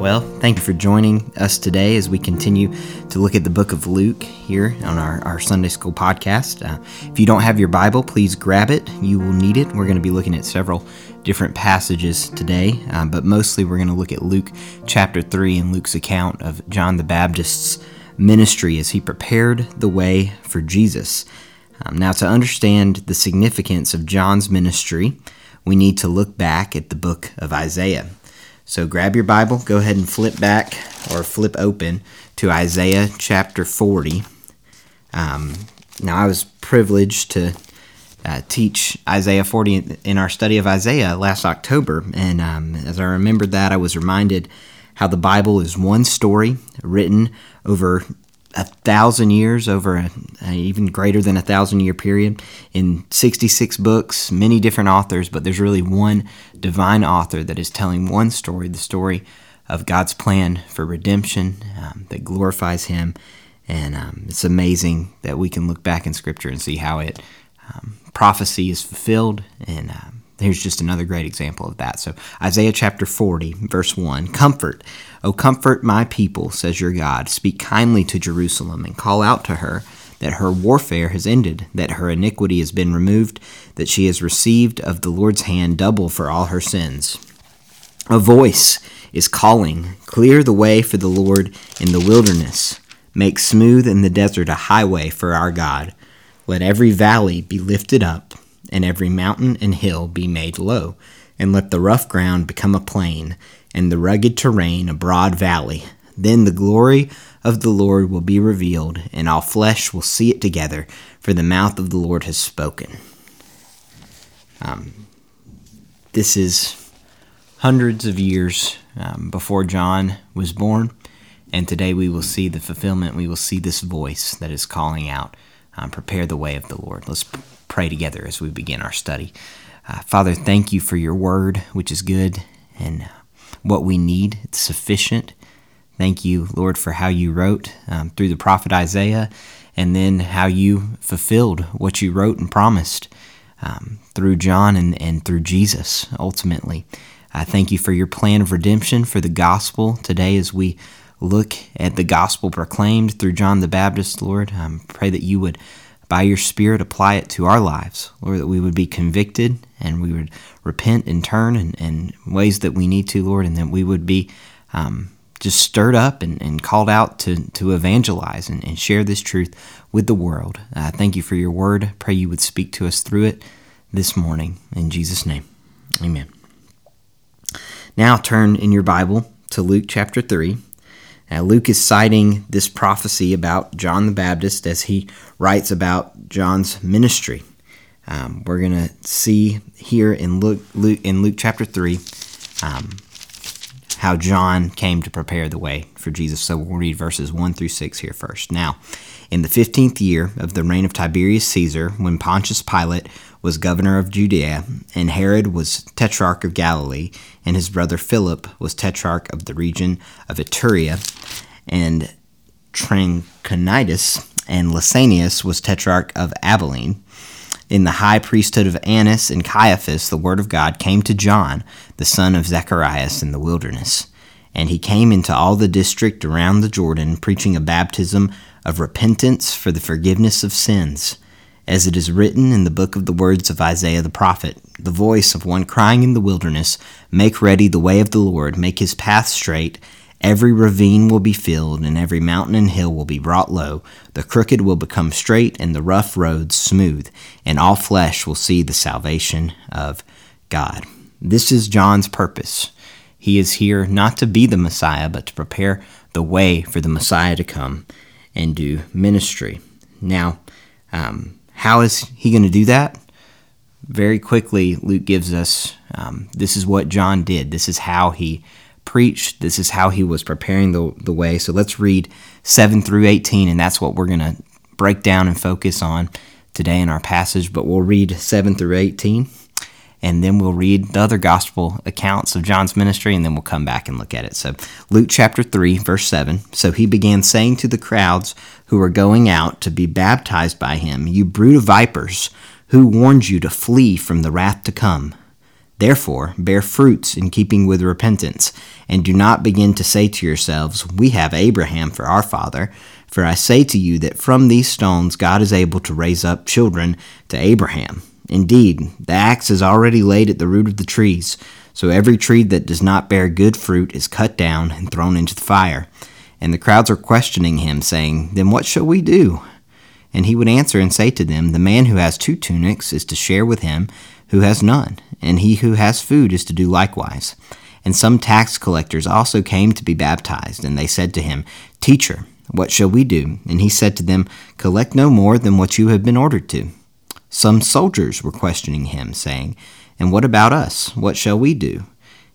Well, thank you for joining us today as we continue to look at the book of Luke here on our, our Sunday School podcast. Uh, if you don't have your Bible, please grab it. You will need it. We're going to be looking at several different passages today, uh, but mostly we're going to look at Luke chapter 3 and Luke's account of John the Baptist's ministry as he prepared the way for Jesus. Um, now, to understand the significance of John's ministry, we need to look back at the book of Isaiah. So grab your Bible, go ahead and flip back or flip open to Isaiah chapter 40. Um, now, I was privileged to uh, teach Isaiah 40 in our study of Isaiah last October, and um, as I remembered that, I was reminded how the Bible is one story written over a thousand years, over a, a, even greater than a thousand year period, in 66 books, many different authors, but there's really one divine author that is telling one story the story of God's plan for redemption um, that glorifies Him. And um, it's amazing that we can look back in Scripture and see how it um, prophecy is fulfilled and um, Here's just another great example of that. So, Isaiah chapter 40, verse 1 Comfort, O comfort my people, says your God. Speak kindly to Jerusalem and call out to her that her warfare has ended, that her iniquity has been removed, that she has received of the Lord's hand double for all her sins. A voice is calling, Clear the way for the Lord in the wilderness. Make smooth in the desert a highway for our God. Let every valley be lifted up and every mountain and hill be made low, and let the rough ground become a plain, and the rugged terrain a broad valley. Then the glory of the Lord will be revealed, and all flesh will see it together, for the mouth of the Lord has spoken. Um, this is hundreds of years um, before John was born, and today we will see the fulfillment. We will see this voice that is calling out, um, Prepare the way of the Lord. Let's pray together as we begin our study. Uh, Father, thank you for your word, which is good and what we need. It's sufficient. Thank you, Lord, for how you wrote um, through the prophet Isaiah and then how you fulfilled what you wrote and promised um, through John and, and through Jesus, ultimately. I thank you for your plan of redemption for the gospel today as we look at the gospel proclaimed through John the Baptist, Lord. Um, pray that you would by your Spirit, apply it to our lives, Lord, that we would be convicted and we would repent and turn in, in ways that we need to, Lord, and that we would be um, just stirred up and, and, called out to, to evangelize and, and, share this truth with the world. Uh, thank you for your word. Pray you would speak to us through it this morning. In Jesus' name, amen. Now turn in your Bible to Luke chapter 3. Now, Luke is citing this prophecy about John the Baptist as he writes about John's ministry. Um, we're going to see here in Luke, Luke, in Luke chapter 3 um, how John came to prepare the way for Jesus. So we'll read verses 1 through 6 here first. Now, in the 15th year of the reign of Tiberius Caesar, when Pontius Pilate was governor of Judea, and Herod was tetrarch of Galilee, and his brother Philip was tetrarch of the region of Iturea, and Trachonitis and Lysanias was tetrarch of Abilene. In the high priesthood of Annas and Caiaphas, the word of God came to John, the son of Zacharias, in the wilderness. And he came into all the district around the Jordan, preaching a baptism of repentance for the forgiveness of sins as it is written in the book of the words of Isaiah the prophet, the voice of one crying in the wilderness, Make ready the way of the Lord, make his path straight. Every ravine will be filled, and every mountain and hill will be brought low. The crooked will become straight, and the rough roads smooth, and all flesh will see the salvation of God. This is John's purpose. He is here not to be the Messiah, but to prepare the way for the Messiah to come and do ministry. Now, um, how is he going to do that? Very quickly, Luke gives us um, this is what John did. This is how he preached. This is how he was preparing the, the way. So let's read 7 through 18, and that's what we're going to break down and focus on today in our passage. But we'll read 7 through 18 and then we'll read the other gospel accounts of John's ministry, and then we'll come back and look at it. So, Luke chapter 3, verse 7. So he began saying to the crowds who were going out to be baptized by him, You brood of vipers, who warned you to flee from the wrath to come? Therefore, bear fruits in keeping with repentance, and do not begin to say to yourselves, We have Abraham for our father. For I say to you that from these stones God is able to raise up children to Abraham. Indeed, the axe is already laid at the root of the trees, so every tree that does not bear good fruit is cut down and thrown into the fire. And the crowds are questioning him, saying, Then what shall we do? And he would answer and say to them, The man who has two tunics is to share with him who has none, and he who has food is to do likewise. And some tax collectors also came to be baptized, and they said to him, Teacher, what shall we do? And he said to them, Collect no more than what you have been ordered to. Some soldiers were questioning him, saying, And what about us? What shall we do?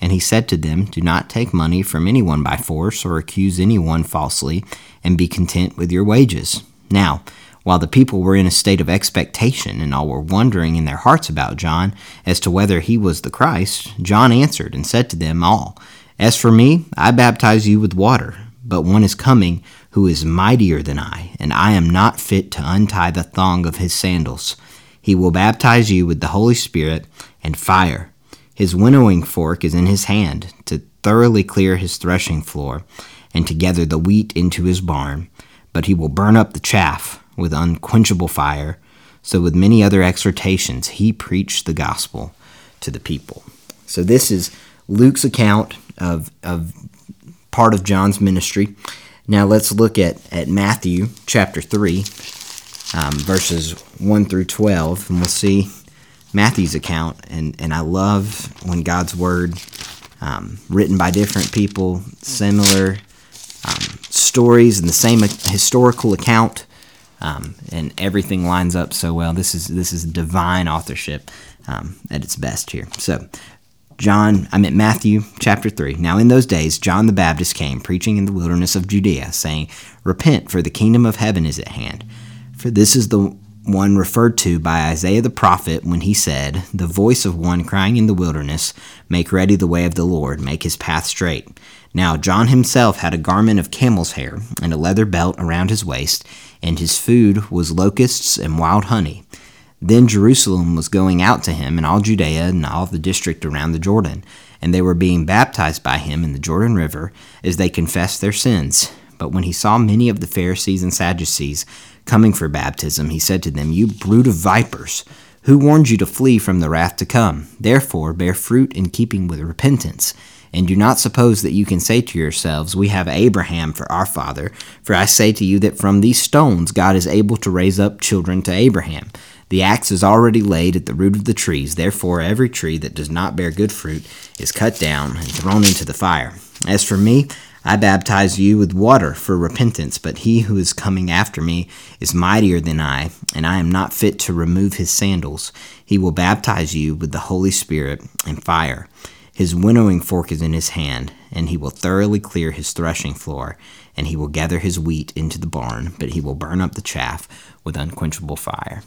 And he said to them, Do not take money from anyone by force, or accuse anyone falsely, and be content with your wages. Now, while the people were in a state of expectation, and all were wondering in their hearts about John as to whether he was the Christ, John answered and said to them all, As for me, I baptize you with water, but one is coming who is mightier than I, and I am not fit to untie the thong of his sandals. He will baptize you with the Holy Spirit and fire. His winnowing fork is in his hand to thoroughly clear his threshing floor and to gather the wheat into his barn, but he will burn up the chaff with unquenchable fire. So, with many other exhortations, he preached the gospel to the people. So, this is Luke's account of, of part of John's ministry. Now let's look at, at Matthew chapter 3, um, verses 1 through 12, and we'll see Matthew's account. And, and I love when God's word, um, written by different people, similar um, stories, and the same historical account, um, and everything lines up so well. This is this is divine authorship um, at its best here. So John, I'm at Matthew chapter 3. Now in those days, John the Baptist came preaching in the wilderness of Judea, saying, Repent, for the kingdom of heaven is at hand. For this is the one referred to by Isaiah the prophet when he said, The voice of one crying in the wilderness, Make ready the way of the Lord, make his path straight. Now John himself had a garment of camel's hair, and a leather belt around his waist, and his food was locusts and wild honey. Then Jerusalem was going out to him, and all Judea and all the district around the Jordan, and they were being baptized by him in the Jordan River as they confessed their sins. But when he saw many of the Pharisees and Sadducees coming for baptism, he said to them, You brood of vipers, who warned you to flee from the wrath to come? Therefore, bear fruit in keeping with repentance. And do not suppose that you can say to yourselves, We have Abraham for our father. For I say to you that from these stones God is able to raise up children to Abraham. The axe is already laid at the root of the trees, therefore every tree that does not bear good fruit is cut down and thrown into the fire. As for me, I baptize you with water for repentance, but he who is coming after me is mightier than I, and I am not fit to remove his sandals. He will baptize you with the Holy Spirit and fire. His winnowing fork is in his hand, and he will thoroughly clear his threshing floor, and he will gather his wheat into the barn, but he will burn up the chaff with unquenchable fire.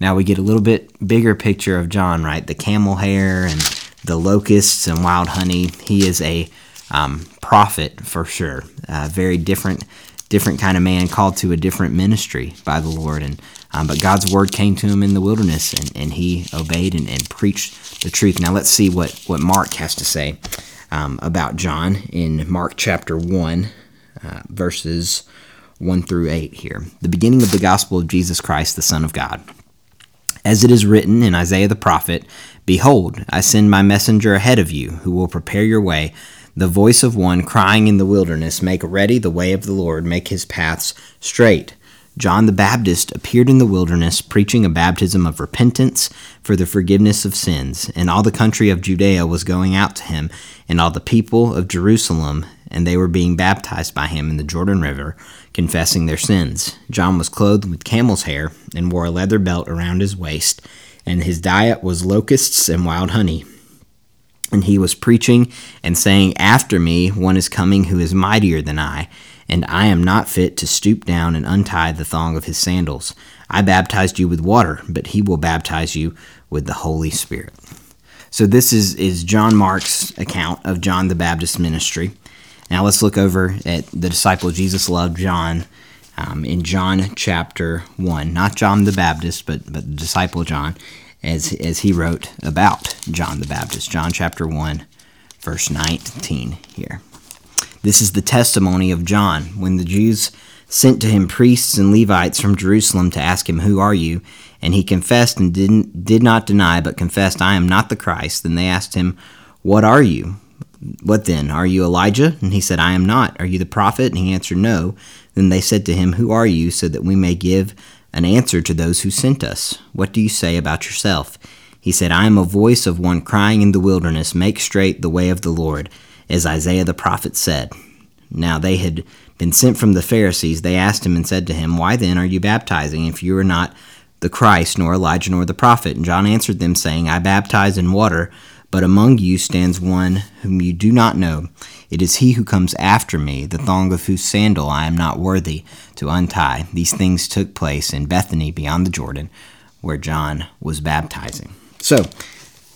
Now we get a little bit bigger picture of John, right? The camel hair and the locusts and wild honey. He is a um, prophet for sure. Uh, very different, different kind of man called to a different ministry by the Lord. And um, but God's word came to him in the wilderness, and, and he obeyed and, and preached the truth. Now let's see what what Mark has to say um, about John in Mark chapter one, uh, verses one through eight. Here, the beginning of the gospel of Jesus Christ, the Son of God. As it is written in Isaiah the prophet, Behold, I send my messenger ahead of you, who will prepare your way, the voice of one crying in the wilderness, Make ready the way of the Lord, make his paths straight. John the Baptist appeared in the wilderness, preaching a baptism of repentance for the forgiveness of sins, and all the country of Judea was going out to him, and all the people of Jerusalem, and they were being baptized by him in the Jordan River, confessing their sins. John was clothed with camel's hair, and wore a leather belt around his waist, and his diet was locusts and wild honey. And he was preaching and saying, After me one is coming who is mightier than I and I am not fit to stoop down and untie the thong of his sandals. I baptized you with water, but he will baptize you with the Holy Spirit. So this is, is John Mark's account of John the Baptist's ministry. Now let's look over at the disciple Jesus loved John um, in John chapter 1. Not John the Baptist, but, but the disciple John. As, as he wrote about John the Baptist. John chapter 1, verse 19 here. This is the testimony of John when the Jews sent to him priests and Levites from Jerusalem to ask him, Who are you? And he confessed and didn't, did not deny, but confessed, I am not the Christ. Then they asked him, What are you? What then? Are you Elijah? And he said, I am not. Are you the prophet? And he answered, No. Then they said to him, Who are you? so that we may give an answer to those who sent us. What do you say about yourself? He said, I am a voice of one crying in the wilderness, Make straight the way of the Lord, as Isaiah the prophet said. Now they had been sent from the Pharisees. They asked him and said to him, Why then are you baptizing, if you are not the Christ, nor Elijah, nor the prophet? And John answered them, saying, I baptize in water, but among you stands one whom you do not know. It is he who comes after me, the thong of whose sandal I am not worthy to untie. These things took place in Bethany beyond the Jordan, where John was baptizing. So,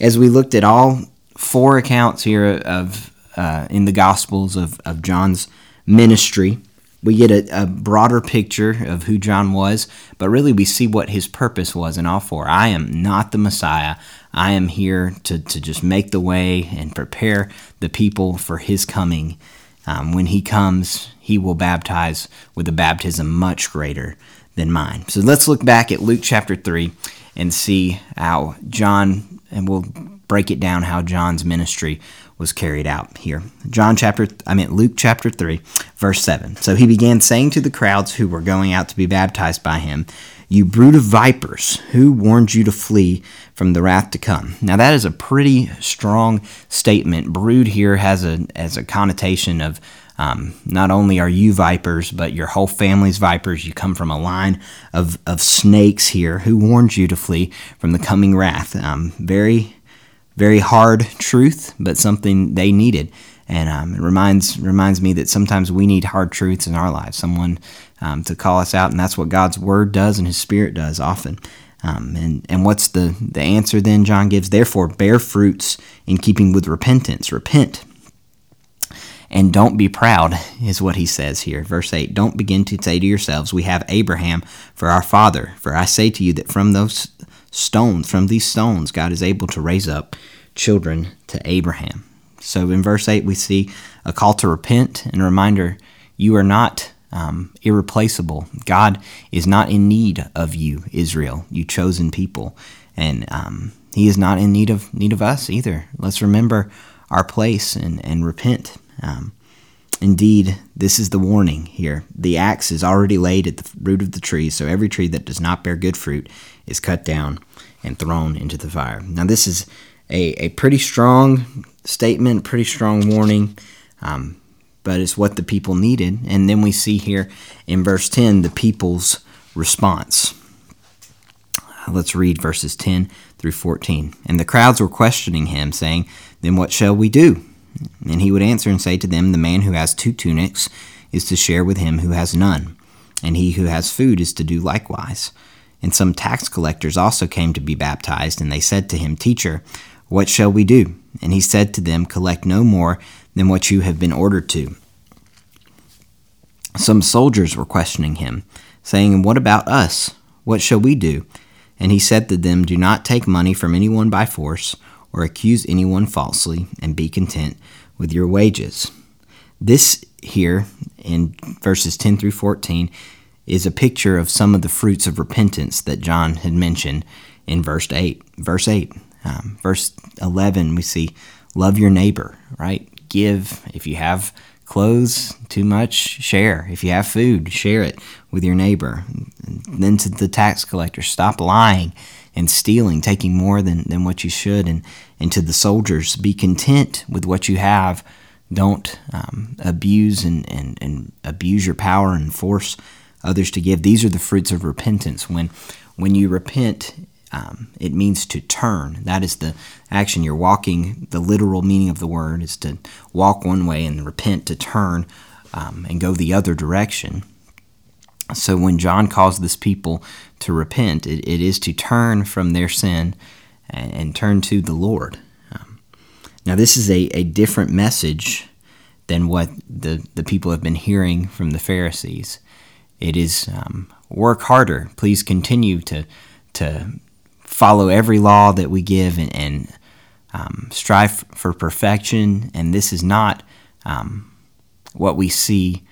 as we looked at all four accounts here of uh, in the Gospels of, of John's ministry, we get a, a, broader picture of who John was, but really we see what his purpose was in all four. I am not the Messiah. I am here to, to just make the way and prepare the people for his coming. Um, when he comes, he will baptize with a baptism much greater than mine. So let's look back at Luke chapter 3 and see how John, and we'll break it down how John's ministry was carried out here. John chapter, I mean Luke chapter 3, verse 7. So he began saying to the crowds who were going out to be baptized by him, You brood of vipers, who warned you to flee from the wrath to come? Now that is a pretty strong statement. Brood here has a, as a connotation of um, not only are you vipers, but your whole family's vipers. You come from a line of, of snakes here who warned you to flee from the coming wrath. Um, very very hard truth, but something they needed. And um, it reminds reminds me that sometimes we need hard truths in our lives, someone um, to call us out, and that's what God's Word does and His Spirit does often. Um, and and what's the the answer then? John gives, therefore, bear fruits in keeping with repentance. Repent. And don't be proud, is what he says here. Verse 8 Don't begin to say to yourselves, We have Abraham for our father. For I say to you that from those stones, from these stones, God is able to raise up children to Abraham. So in verse 8, we see a call to repent and a reminder you are not um, irreplaceable. God is not in need of you, Israel, you chosen people. And um, He is not in need of, need of us either. Let's remember our place and, and repent. Um, Indeed, this is the warning here. The axe is already laid at the root of the tree, so every tree that does not bear good fruit is cut down and thrown into the fire. Now, this is a, a pretty strong statement, pretty strong warning, um, but it's what the people needed. And then we see here in verse 10 the people's response. Let's read verses 10 through 14. And the crowds were questioning him, saying, Then what shall we do? And he would answer and say to them, The man who has two tunics is to share with him who has none, and he who has food is to do likewise. And some tax collectors also came to be baptized, and they said to him, Teacher, what shall we do? And he said to them, Collect no more than what you have been ordered to. Some soldiers were questioning him, saying, What about us? What shall we do? And he said to them, Do not take money from anyone by force or accuse anyone falsely, and be content with your wages. This here in verses 10 through 14 is a picture of some of the fruits of repentance that John had mentioned in verse 8. Verse 8. Um, verse 11, we see, love your neighbor, right? Give. If you have clothes, too much, share. If you have food, share it with your neighbor. And then to the tax collector, stop lying and stealing, taking more than, than what you should. And, and to the soldiers, be content with what you have. Don't um, abuse and, and, and abuse your power and force others to give. These are the fruits of repentance. When, when you repent, um, it means to turn. That is the action. You're walking, the literal meaning of the word is to walk one way and repent to turn um, and go the other direction. So when John calls this people to repent, it, it is to turn from their sin and, and turn to the Lord. Um, now, this is a, a different message than what the, the people have been hearing from the Pharisees. It is um, work harder. Please continue to, to follow every law that we give and, and um, strive for perfection. And this is not um, what we see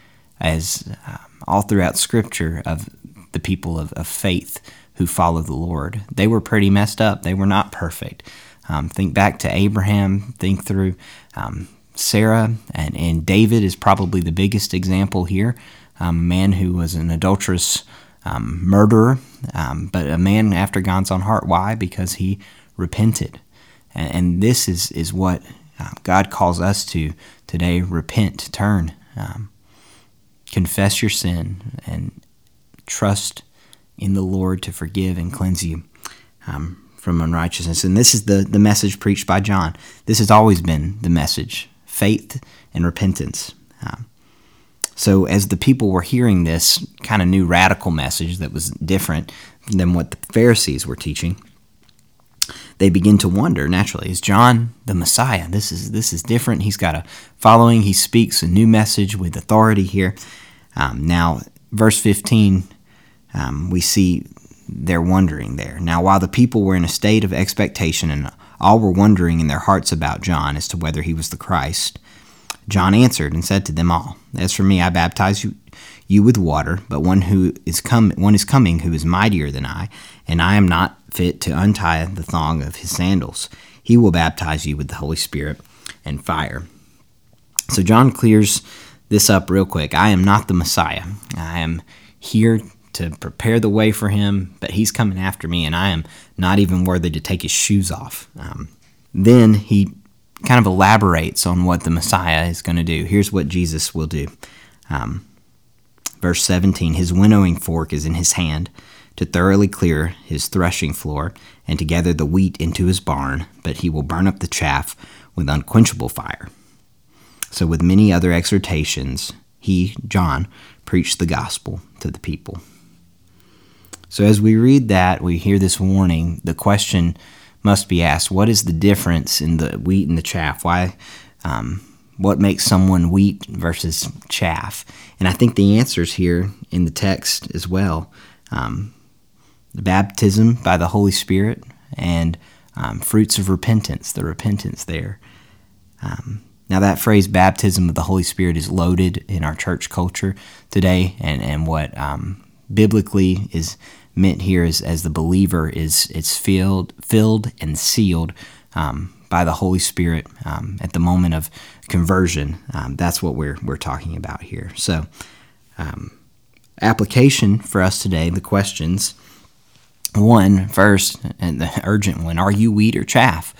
as um, all throughout Scripture of the people of, of faith who follow the Lord. They were pretty messed up. They were not perfect. Um, think back to Abraham. Think through um, Sarah and, and David is probably the biggest example here. Um, a man who was an adulterous um, murderer, um, but a man after God's own heart. Why? Because he repented. And, and this is, is what uh, God calls us to today repent, turn, um, confess your sin, and trust in the Lord to forgive and cleanse you um, from unrighteousness. And this is the, the message preached by John. This has always been the message faith and repentance. Um, so, as the people were hearing this kind of new radical message that was different than what the Pharisees were teaching, they begin to wonder naturally is John the Messiah? This is this is different. He's got a following. He speaks a new message with authority here. Um, now, verse 15, um, we see they're wondering there. Now, while the people were in a state of expectation and all were wondering in their hearts about John as to whether he was the Christ, John answered and said to them all, As for me, I baptize you, you with water, but one who is come, one is coming who is mightier than I, and I am not fit to untie the thong of his sandals. He will baptize you with the Holy Spirit and fire. So John clears this up real quick. I am not the Messiah. I am here to prepare the way for him, but he's coming after me, and I am not even worthy to take his shoes off. Um, then he kind of elaborates on what the Messiah is going to do. Here's what Jesus will do. Um, verse 17 His winnowing fork is in his hand to thoroughly clear his threshing floor and to gather the wheat into his barn, but he will burn up the chaff with unquenchable fire. So, with many other exhortations, he, John, preached the gospel to the people. So, as we read that, we hear this warning. The question must be asked what is the difference in the wheat and the chaff? Why? Um, what makes someone wheat versus chaff? And I think the answer's here in the text as well. Um, the baptism by the Holy Spirit and um, fruits of repentance, the repentance there. Um, now, that phrase, baptism of the Holy Spirit, is loaded in our church culture today, and, and what um, biblically is meant here is as the believer is it's filled filled and sealed um, by the Holy Spirit um, at the moment of conversion. Um, that's what we're we're talking about here. So, um, application for us today. The questions. One first, and the urgent one: Are you wheat or chaff?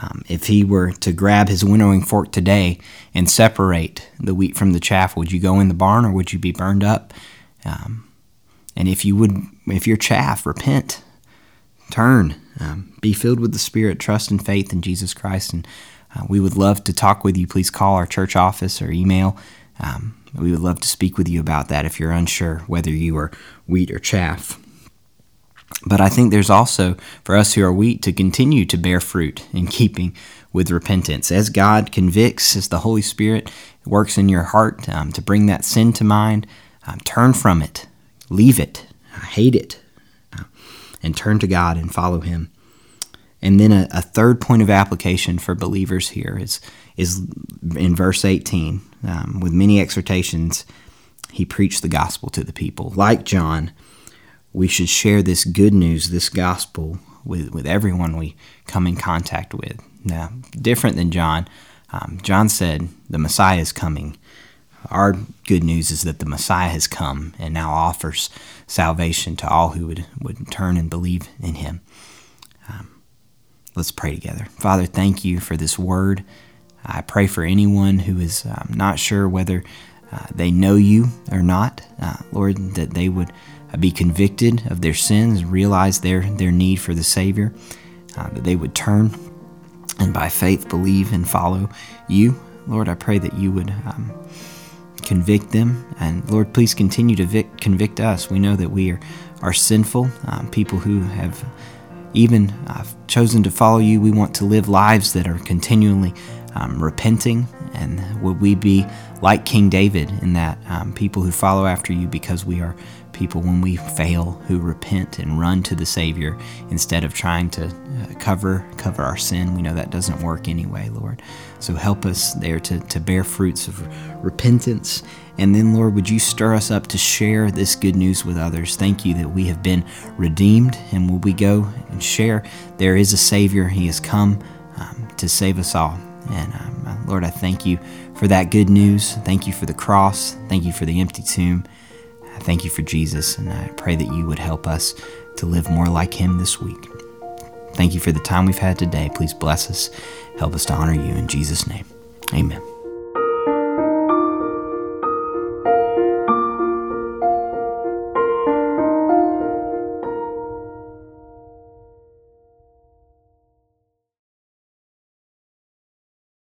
Um, if he were to grab his winnowing fork today and separate the wheat from the chaff, would you go in the barn or would you be burned up? Um, and if you would, if you're chaff, repent, turn, um, be filled with the Spirit, trust and faith in Jesus Christ. And uh, we would love to talk with you. Please call our church office or email. Um, we would love to speak with you about that if you're unsure whether you are wheat or chaff. But I think there's also, for us who are wheat, to continue to bear fruit in keeping with repentance. As God convicts, as the Holy Spirit works in your heart um, to bring that sin to mind, um, turn from it, leave it, hate it, and turn to God and follow Him. And then a, a, third point of application for believers here is, is in verse 18. Um, with many exhortations, he preached the gospel to the people. Like John, we should share this good news, this gospel, with, with everyone we come in contact with. Now, different than John, um, John said, The Messiah is coming. Our good news is that the Messiah has come and now offers salvation to all who would, would turn and believe in him. Um, let's pray together. Father, thank you for this word. I pray for anyone who is um, not sure whether uh, they know you or not, uh, Lord, that they would uh, be convicted of their sins, realize their, their need for the Savior, uh, that they would turn and by faith believe and follow you. Lord, I pray that you would um, convict them. And Lord, please continue to vic- convict us. We know that we are, are sinful, um, people who have even uh, chosen to follow you. We want to live lives that are continually um, repenting. And would we be like King David in that um, people who follow after you because we are people when we fail who repent and run to the Savior instead of trying to uh, cover cover our sin. We know that doesn't work anyway, Lord. So help us there to, to bear fruits of repentance. And then, Lord, would you stir us up to share this good news with others? Thank you that we have been redeemed. And will we go and share? There is a Savior. He has come um, to save us all. And um, uh, Lord, I thank you for that good news. Thank you for the cross. Thank you for the empty tomb. I thank you for Jesus. And I pray that you would help us to live more like him this week. Thank you for the time we've had today. Please bless us. Help us to honor you in Jesus' name. Amen.